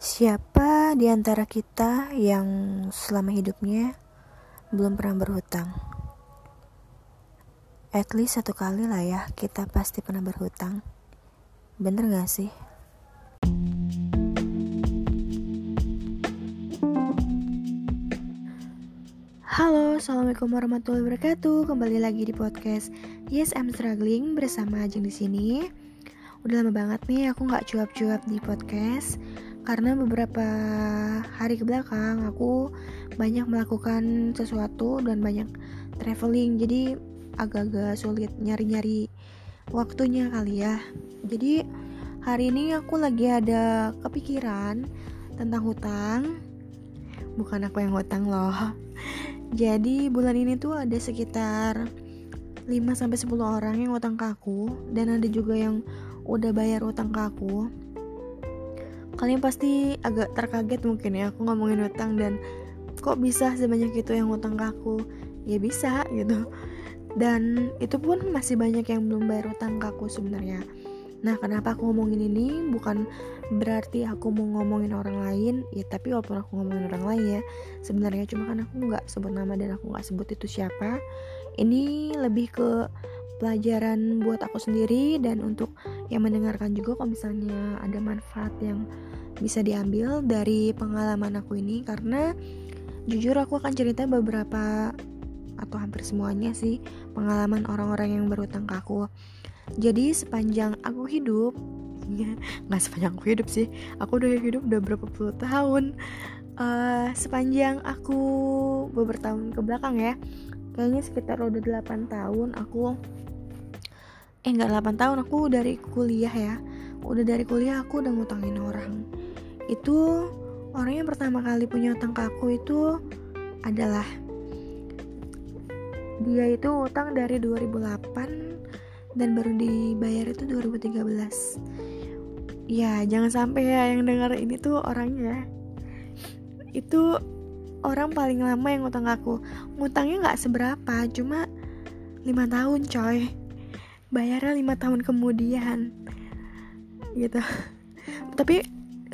Siapa di antara kita yang selama hidupnya belum pernah berhutang? At least satu kali lah ya, kita pasti pernah berhutang. Bener gak sih? Halo, assalamualaikum warahmatullahi wabarakatuh. Kembali lagi di podcast Yes I'm Struggling bersama Ajeng di sini. Udah lama banget nih aku nggak cuap-cuap di podcast karena beberapa hari ke belakang aku banyak melakukan sesuatu dan banyak traveling jadi agak-agak sulit nyari-nyari waktunya kali ya. Jadi hari ini aku lagi ada kepikiran tentang hutang. Bukan aku yang hutang loh jadi bulan ini tuh ada sekitar 5 sampai 10 orang yang utang ke aku dan ada juga yang udah bayar utang ke aku. Kalian pasti agak terkaget mungkin ya aku ngomongin utang dan kok bisa sebanyak itu yang utang ke aku? Ya bisa gitu. Dan itu pun masih banyak yang belum bayar utang ke aku sebenarnya. Nah, kenapa aku ngomongin ini bukan berarti aku mau ngomongin orang lain, ya tapi walaupun aku ngomongin orang lain ya, sebenarnya cuma kan aku nggak sebut nama dan aku nggak sebut itu siapa. Ini lebih ke pelajaran buat aku sendiri dan untuk yang mendengarkan juga kalau misalnya ada manfaat yang bisa diambil dari pengalaman aku ini. Karena jujur aku akan cerita beberapa atau hampir semuanya sih pengalaman orang-orang yang berutang ke aku. Jadi sepanjang aku hidup ya nggak sepanjang aku hidup sih aku udah hidup udah berapa puluh tahun uh, sepanjang aku beberapa tahun ke belakang ya kayaknya sekitar udah 8 tahun aku eh nggak 8 tahun aku dari kuliah ya. Udah dari kuliah aku udah ngutangin orang. Itu orang yang pertama kali punya utang ke aku itu adalah dia itu utang dari 2008 dan baru dibayar itu 2013 ya jangan sampai ya yang dengar ini tuh orangnya. Itu orang paling lama yang ngutang aku. Ngutangnya nggak seberapa cuma lima tahun coy bayarnya lima tahun kemudian. Gitu. Tapi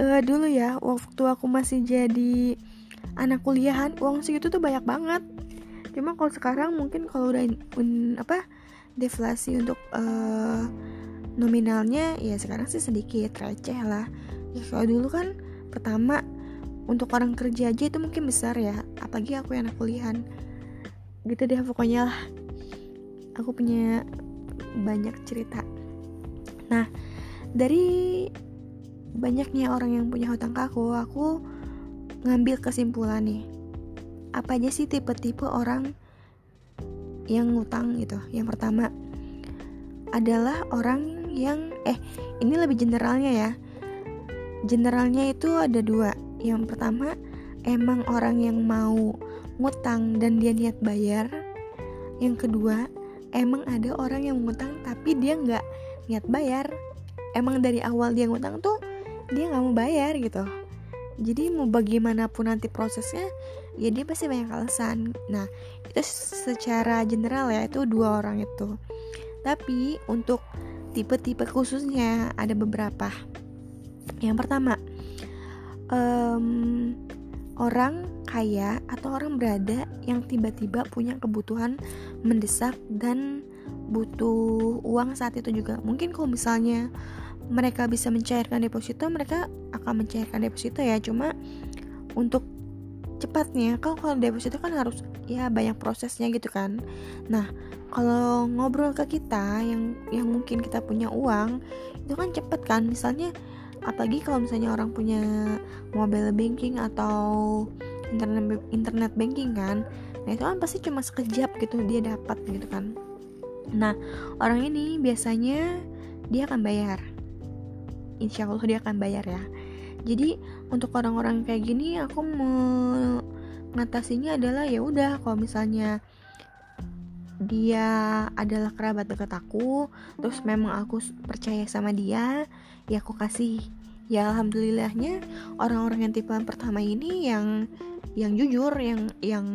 uh, dulu ya waktu aku masih jadi anak kuliahan uang segitu tuh banyak banget. Cuma kalau sekarang mungkin kalau udah un, apa deflasi untuk uh, nominalnya ya sekarang sih sedikit receh lah. Ya kalau dulu kan pertama untuk orang kerja aja itu mungkin besar ya apalagi aku yang anak kuliahan. Gitu deh pokoknya lah. Aku punya banyak cerita nah dari banyaknya orang yang punya hutang ke aku aku ngambil kesimpulan nih apa aja sih tipe-tipe orang yang ngutang gitu. Yang pertama adalah orang yang eh ini lebih generalnya ya. Generalnya itu ada dua. Yang pertama emang orang yang mau ngutang dan dia niat bayar. Yang kedua emang ada orang yang ngutang tapi dia nggak niat bayar. Emang dari awal dia ngutang tuh dia nggak mau bayar gitu. Jadi mau bagaimanapun nanti prosesnya ya dia pasti banyak alasan nah itu secara general ya itu dua orang itu tapi untuk tipe-tipe khususnya ada beberapa yang pertama um, orang kaya atau orang berada yang tiba-tiba punya kebutuhan mendesak dan butuh uang saat itu juga. Mungkin kalau misalnya mereka bisa mencairkan deposito mereka akan mencairkan deposito ya. Cuma untuk cepatnya kan kalau deposito kan harus ya banyak prosesnya gitu kan. Nah kalau ngobrol ke kita yang yang mungkin kita punya uang itu kan cepet kan. Misalnya apalagi kalau misalnya orang punya mobile banking atau internet internet banking kan. Nah itu kan pasti cuma sekejap gitu dia dapat gitu kan. Nah orang ini biasanya dia akan bayar. Insya Allah dia akan bayar ya. Jadi untuk orang-orang kayak gini aku mengatasinya adalah ya udah kalau misalnya dia adalah kerabat dekat aku terus memang aku percaya sama dia ya aku kasih. Ya alhamdulillahnya orang-orang yang tipe pertama ini yang yang jujur yang yang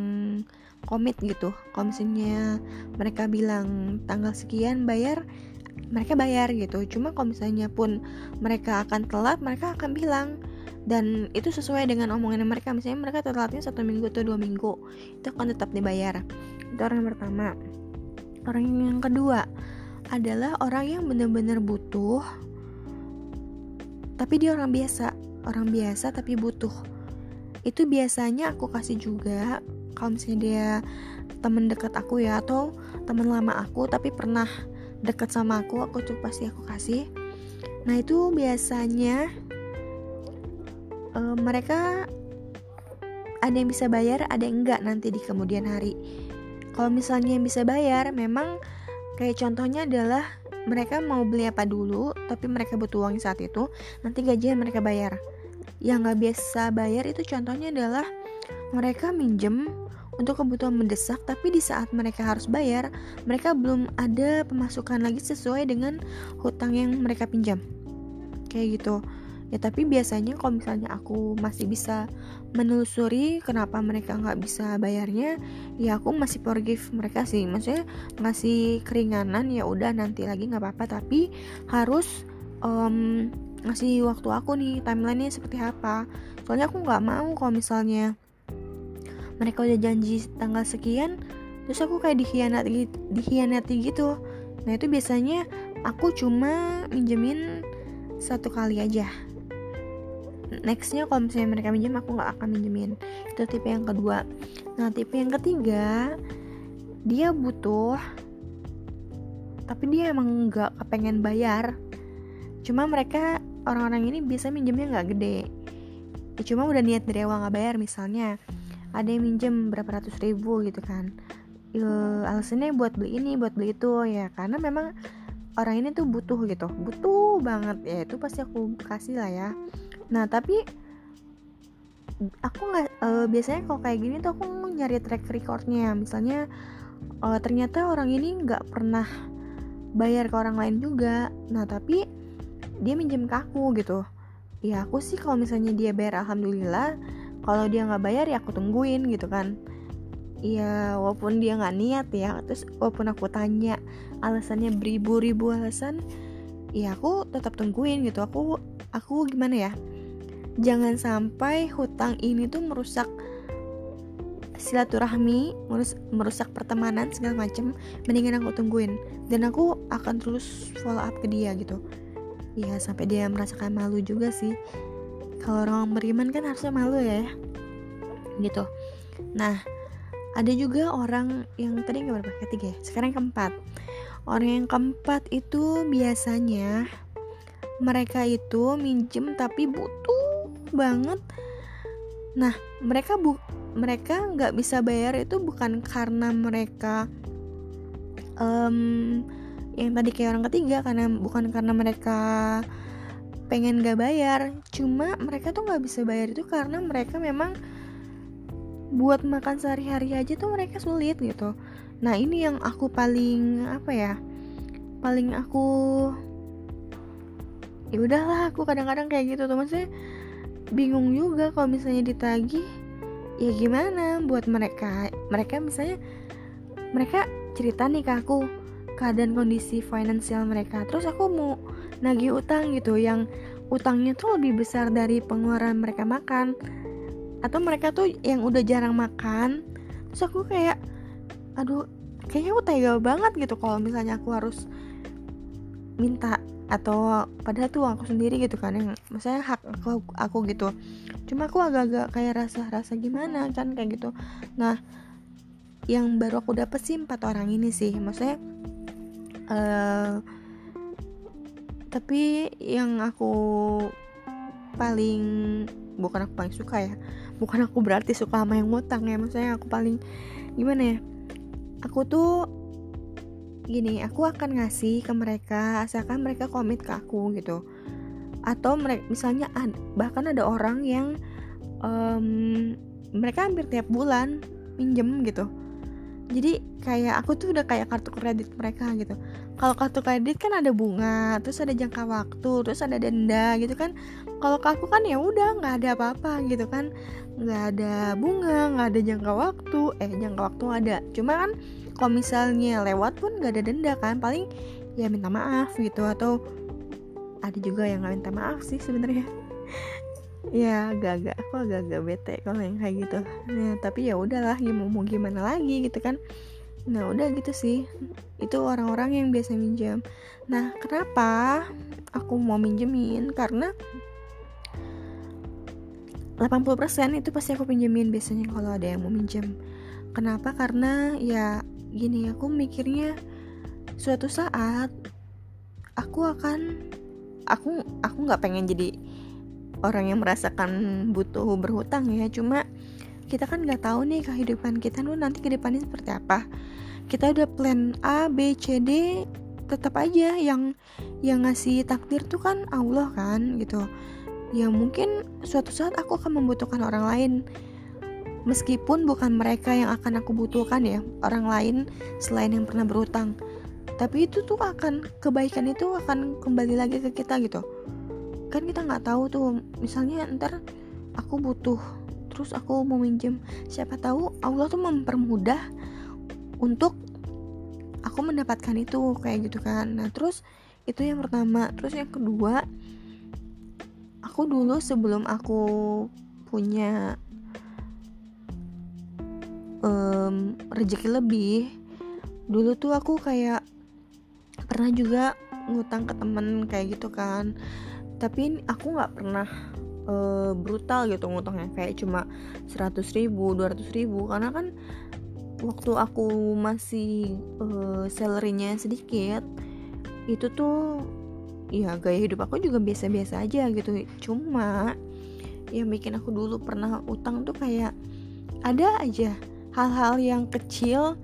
komit gitu. Kalau misalnya mereka bilang tanggal sekian bayar mereka bayar gitu. Cuma kalau misalnya pun mereka akan telat mereka akan bilang. Dan itu sesuai dengan omongan mereka. Misalnya mereka telatnya satu minggu atau dua minggu itu akan tetap dibayar. Itu orang yang pertama. Orang yang kedua adalah orang yang benar-benar butuh tapi dia orang biasa. Orang biasa tapi butuh itu biasanya aku kasih juga kalau misalnya dia temen dekat aku ya atau teman lama aku tapi pernah dekat sama aku aku tuh pasti aku kasih. Nah itu biasanya uh, mereka ada yang bisa bayar ada yang enggak nanti di kemudian hari. Kalau misalnya yang bisa bayar memang kayak contohnya adalah mereka mau beli apa dulu tapi mereka butuh uang saat itu nanti gajian mereka bayar yang nggak biasa bayar itu contohnya adalah mereka minjem untuk kebutuhan mendesak tapi di saat mereka harus bayar mereka belum ada pemasukan lagi sesuai dengan hutang yang mereka pinjam. Kayak gitu. Ya tapi biasanya kalau misalnya aku masih bisa menelusuri kenapa mereka nggak bisa bayarnya ya aku masih forgive mereka sih. Maksudnya ngasih keringanan ya udah nanti lagi nggak apa-apa tapi harus um, ngasih waktu aku nih timelinenya seperti apa. Soalnya aku nggak mau kalau misalnya mereka udah janji tanggal sekian terus aku kayak dikhianati dikhianati gitu. Nah itu biasanya aku cuma minjemin satu kali aja. Nextnya kalau misalnya mereka minjem aku nggak akan minjemin. Itu tipe yang kedua. Nah tipe yang ketiga dia butuh tapi dia emang nggak kepengen bayar. Cuma mereka orang-orang ini bisa minjemnya nggak gede. Ya, cuma udah niat dari awal nggak bayar misalnya ada yang minjem berapa ratus ribu gitu kan. Ya, alasannya buat beli ini buat beli itu ya. Karena memang orang ini tuh butuh gitu. Butuh banget. Ya itu pasti aku kasih lah ya. Nah tapi aku nggak uh, biasanya kalau kayak gini tuh aku nyari track recordnya. Misalnya uh, ternyata orang ini nggak pernah bayar ke orang lain juga. Nah tapi dia minjem ke aku gitu. Ya aku sih kalau misalnya dia bayar alhamdulillah. Kalau dia nggak bayar ya aku tungguin gitu kan. Ya walaupun dia nggak niat ya. Terus walaupun aku tanya alasannya beribu-ribu alasan ya aku tetap tungguin gitu. Aku aku gimana ya? Jangan sampai hutang ini tuh merusak silaturahmi, merusak pertemanan segala macem. Mendingan aku tungguin. Dan aku akan terus follow up ke dia gitu. Ya sampai dia merasakan malu juga sih. Kalau orang beriman kan harusnya malu ya, gitu. Nah, ada juga orang yang tadi nggak berapa ketiga, ya? sekarang keempat. Orang yang keempat itu biasanya mereka itu minjem tapi butuh banget nah mereka bu mereka nggak bisa bayar itu bukan karena mereka um, yang tadi kayak orang ketiga karena bukan karena mereka pengen gak bayar. Cuma mereka tuh nggak bisa bayar itu karena mereka memang buat makan sehari-hari aja tuh mereka sulit gitu. Nah ini yang aku paling apa ya paling aku ya udahlah aku kadang-kadang kayak gitu tuh. Maksudnya bingung juga kalau misalnya ditagih ya gimana buat mereka? Mereka misalnya mereka cerita nih ke aku keadaan kondisi finansial mereka. Terus aku mau nagih utang gitu yang utangnya tuh lebih besar dari pengeluaran mereka makan. Atau mereka tuh yang udah jarang makan. Terus aku kayak aduh kayaknya aku tega banget gitu kalau misalnya aku harus minta atau padahal tuh aku sendiri gitu kan yang maksudnya hak aku aku gitu. Cuma aku agak-agak kayak rasa-rasa gimana kan kayak gitu. Nah yang baru aku dapet sih empat orang ini sih. Maksudnya uh, tapi yang aku paling bukan aku paling suka ya bukan aku berarti suka sama yang ngutang ya maksudnya aku paling gimana ya aku tuh gini aku akan ngasih ke mereka asalkan mereka komit ke aku gitu. Atau mereka misalnya bahkan ada orang yang um, mereka hampir tiap bulan minjem gitu. Jadi kayak aku tuh udah kayak kartu kredit mereka gitu kalau kartu kredit kan ada bunga terus ada jangka waktu terus ada denda gitu kan. Kalau ke aku kan ya udah nggak ada apa-apa gitu kan. Nggak ada bunga nggak ada jangka waktu. Eh jangka waktu ada. Cuma kan kalau misalnya lewat pun gak ada denda kan. Paling ya minta maaf gitu atau ada juga yang nggak minta maaf sih sebenarnya. Ya agak-agak aku agak-agak bete kalau yang kayak gitu. Nah tapi ya udahlah ya mau gimana lagi gitu kan nah udah gitu sih. Itu orang-orang yang biasa minjem. Nah kenapa aku mau minjemin? Karena 80% itu pasti aku pinjemin biasanya kalau ada yang mau minjem. Kenapa? Karena ya gini aku mikirnya suatu saat aku akan aku aku nggak pengen jadi orang yang merasakan butuh berhutang ya. Cuma kita kan nggak tahu nih kehidupan kita tuh nanti ke depannya seperti apa. Kita udah plan A B C D tetap aja yang yang ngasih takdir tuh kan Allah kan gitu. Ya mungkin suatu saat aku akan membutuhkan orang lain. Meskipun bukan mereka yang akan aku butuhkan ya orang lain selain yang pernah berutang tapi itu tuh akan kebaikan itu akan kembali lagi ke kita gitu. Kan kita nggak tahu tuh misalnya ntar aku butuh terus aku mau minjem siapa tahu Allah tuh mempermudah untuk aku mendapatkan itu kayak gitu kan. Nah terus itu yang pertama. Terus yang kedua aku dulu sebelum aku punya um, rezeki lebih dulu tuh aku kayak pernah juga ngutang ke temen kayak gitu kan. Tapi aku nggak pernah uh, brutal gitu ngutangnya. Kayak cuma 100 ribu 200 ribu. Karena kan waktu aku masih uh, salarynya sedikit itu tuh ya gaya hidup aku juga biasa-biasa aja gitu. Cuma yang bikin aku dulu pernah utang tuh kayak ada aja hal-hal yang kecil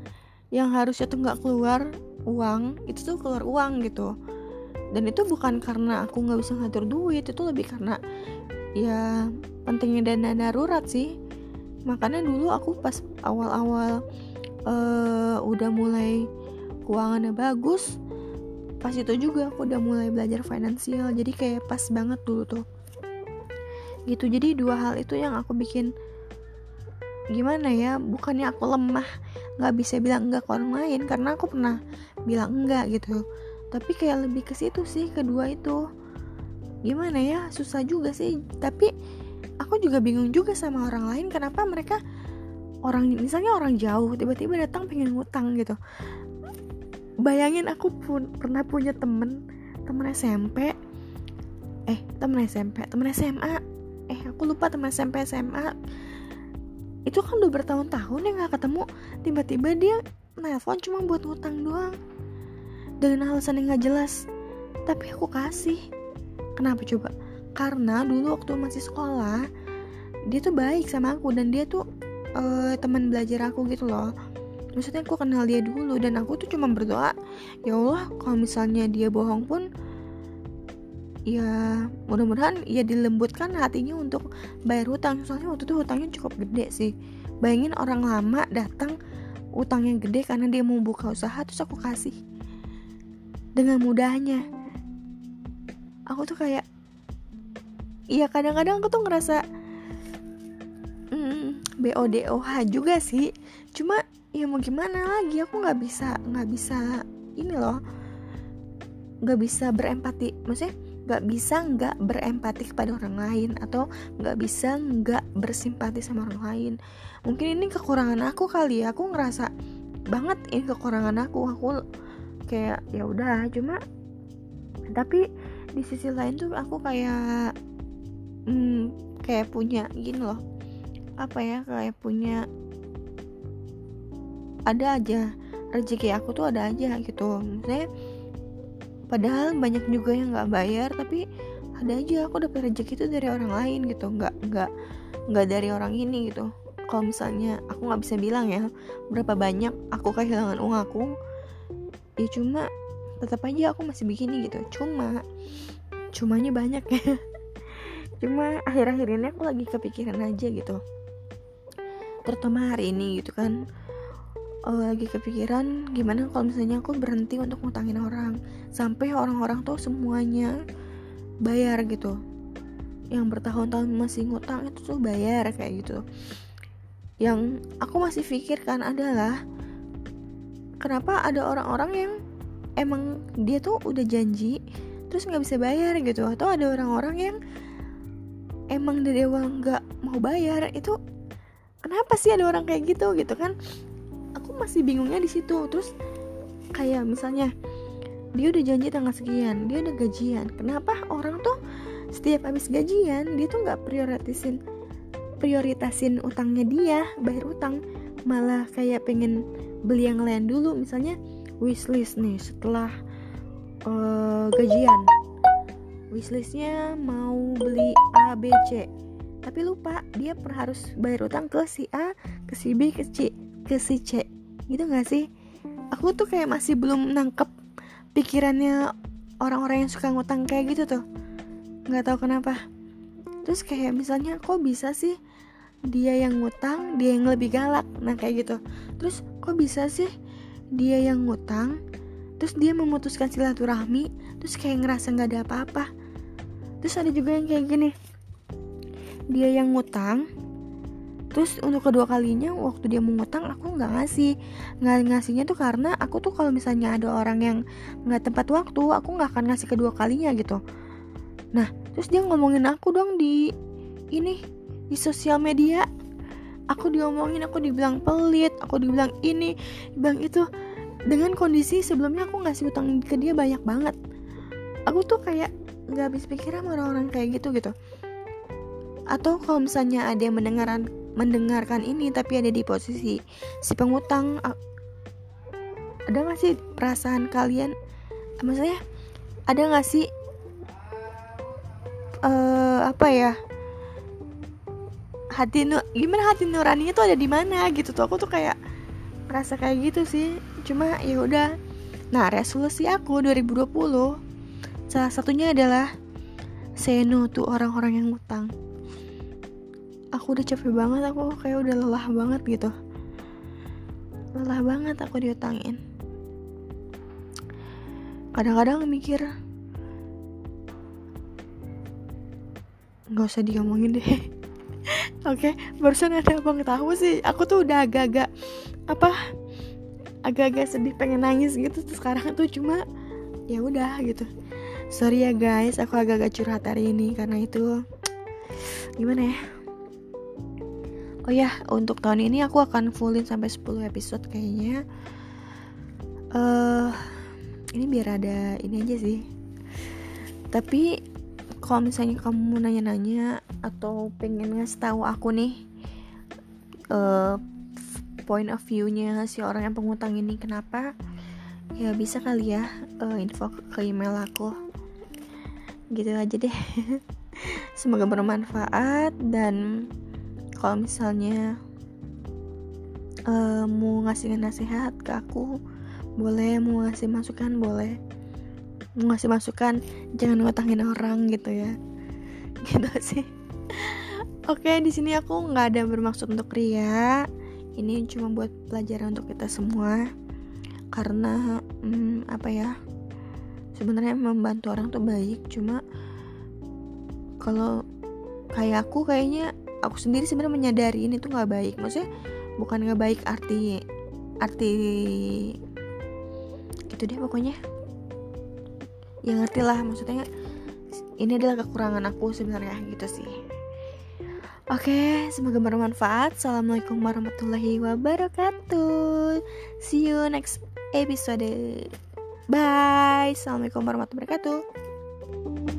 yang harusnya tuh nggak keluar uang itu tuh keluar uang gitu. Dan itu bukan karena aku nggak bisa ngatur duit itu lebih karena ya pentingnya dana darurat sih. Makanya dulu aku pas awal-awal uh, udah mulai keuangannya bagus pas itu juga aku udah mulai belajar finansial. Jadi kayak pas banget dulu tuh. Gitu. Jadi dua hal itu yang aku bikin gimana ya bukannya aku lemah nggak bisa bilang enggak ke orang lain karena aku pernah bilang enggak gitu. Tapi kayak lebih ke situ sih kedua itu gimana ya susah juga sih. Tapi aku juga bingung juga sama orang lain kenapa mereka orang misalnya orang jauh tiba-tiba datang pengen ngutang gitu. Bayangin aku pun pernah punya temen temen SMP eh temen SMP temen SMA eh aku lupa temen SMP SMA itu kan udah bertahun-tahun ya nggak ketemu. Tiba-tiba dia nelfon cuma buat ngutang doang. Dengan alasan yang nggak jelas. Tapi aku kasih kenapa coba? Karena dulu waktu masih sekolah dia tuh baik sama aku dan dia tuh uh, teman belajar aku gitu loh. Maksudnya aku kenal dia dulu dan aku tuh cuma berdoa ya Allah kalau misalnya dia bohong pun ya mudah-mudahan ya dilembutkan hatinya untuk bayar hutang. Soalnya waktu itu hutangnya cukup gede sih. Bayangin orang lama datang utang yang gede karena dia mau buka usaha terus aku kasih. Dengan mudahnya aku tuh kayak iya kadang-kadang aku tuh ngerasa hmm, BODOH juga sih. Cuma ya mau gimana lagi aku nggak bisa nggak bisa ini loh. Nggak bisa berempati maksudnya nggak bisa nggak berempati kepada orang lain atau nggak bisa nggak bersimpati sama orang lain. Mungkin ini kekurangan aku kali ya. Aku ngerasa banget ini kekurangan aku. Aku kayak ya udah cuma tapi di sisi lain tuh aku kayak hmm, kayak punya gini loh. Apa ya kayak punya ada aja. Rezeki aku tuh ada aja gitu. Maksudnya padahal banyak juga yang nggak bayar tapi ada aja. Aku dapat rezeki itu dari orang lain gitu. Nggak nggak nggak dari orang ini gitu. Kalau misalnya aku nggak bisa bilang ya berapa banyak aku kehilangan uang aku ya cuma tetap aja aku masih begini gitu. Cuma cumanya banyak ya. Cuma akhir-akhir ini aku lagi kepikiran aja gitu. Terutama hari ini gitu kan. Uh, lagi kepikiran gimana kalau misalnya aku berhenti untuk ngutangin orang. Sampai orang-orang tuh semuanya bayar gitu. Yang bertahun-tahun masih ngutang itu tuh bayar kayak gitu. Yang aku masih pikirkan adalah kenapa ada orang-orang yang emang dia tuh udah janji terus nggak bisa bayar gitu. Atau ada orang-orang yang emang dari awal nggak mau bayar itu kenapa sih ada orang kayak gitu gitu kan? Aku masih bingungnya di situ. Terus kayak misalnya dia udah janji tanggal sekian dia udah gajian. Kenapa orang tuh setiap habis gajian dia tuh nggak prioritasin prioritasin utangnya dia bayar utang. Malah kayak pengen beli yang lain dulu. Misalnya wishlist nih setelah uh, gajian. Wishlistnya mau beli A B C. Tapi lupa dia harus bayar utang ke si A ke si B ke C ke si C. Gitu gak sih? Aku tuh kayak masih belum nangkep pikirannya orang-orang yang suka ngutang kayak gitu tuh. Nggak tahu kenapa. Terus kayak misalnya kok bisa sih dia yang ngutang dia yang lebih galak? Nah kayak gitu. Terus kok bisa sih dia yang ngutang terus dia memutuskan silaturahmi terus kayak ngerasa nggak ada apa-apa. Terus ada juga yang kayak gini dia yang ngutang terus untuk kedua kalinya waktu dia mau ngutang aku nggak ngasih. Nggak ngasihnya tuh karena aku tuh kalau misalnya ada orang yang nggak tempat waktu aku nggak akan ngasih kedua kalinya gitu. Nah terus dia ngomongin aku dong di ini di sosial media aku diomongin aku dibilang pelit aku dibilang ini bilang itu. Dengan kondisi sebelumnya aku ngasih utang ke dia banyak banget. Aku tuh kayak nggak habis pikir sama orang-orang kayak gitu gitu. Atau kalau misalnya ada yang mendengarkan mendengarkan ini tapi ada di posisi si pengutang ada nggak sih perasaan kalian? Maksudnya ada nggak sih uh, apa ya hati nu gimana hati nuraninya tuh ada di mana gitu tuh? Aku tuh kayak merasa kayak gitu sih. Cuma ya udah. Nah resolusi aku 2020 salah satunya adalah say no tuh orang-orang yang ngutang aku udah capek banget aku kayak udah lelah banget gitu. Lelah banget aku diutangin. Kadang-kadang mikir nggak usah diomongin deh Oke, okay, barusan ada abang tahu sih. Aku tuh udah agak-agak apa? Agak-agak sedih pengen nangis gitu. Terus sekarang tuh cuma ya udah gitu. Sorry ya guys, aku agak-agak curhat hari ini karena itu gimana ya? Oh ya, untuk tahun ini aku akan fullin sampai 10 episode kayaknya. Eh, uh, ini biar ada ini aja sih. Tapi kalau misalnya kamu nanya-nanya atau pengen ngasih tahu aku nih uh, point of view-nya si orang yang pengutang ini kenapa ya bisa kali ya uh, info ke email aku. Gitu aja deh. Semoga bermanfaat dan kalau misalnya uh, mau ngasih nasihat ke aku boleh mau ngasih masukan boleh. Ngasih masukan jangan ngutangin orang gitu ya. Gitu sih oke di sini aku nggak ada bermaksud untuk ria. Ini cuma buat pelajaran untuk kita semua. Karena hmm, apa ya sebenarnya membantu orang tuh baik. Cuma kalau kayak aku kayaknya aku sendiri sebenarnya menyadari ini tuh nggak baik. Maksudnya bukan nggak baik arti arti gitu deh pokoknya. Ya ngerti lah maksudnya ini adalah kekurangan aku sebenarnya gitu sih Oke, semoga bermanfaat. Assalamualaikum warahmatullahi wabarakatuh. See you next episode. Bye. Assalamualaikum warahmatullahi wabarakatuh.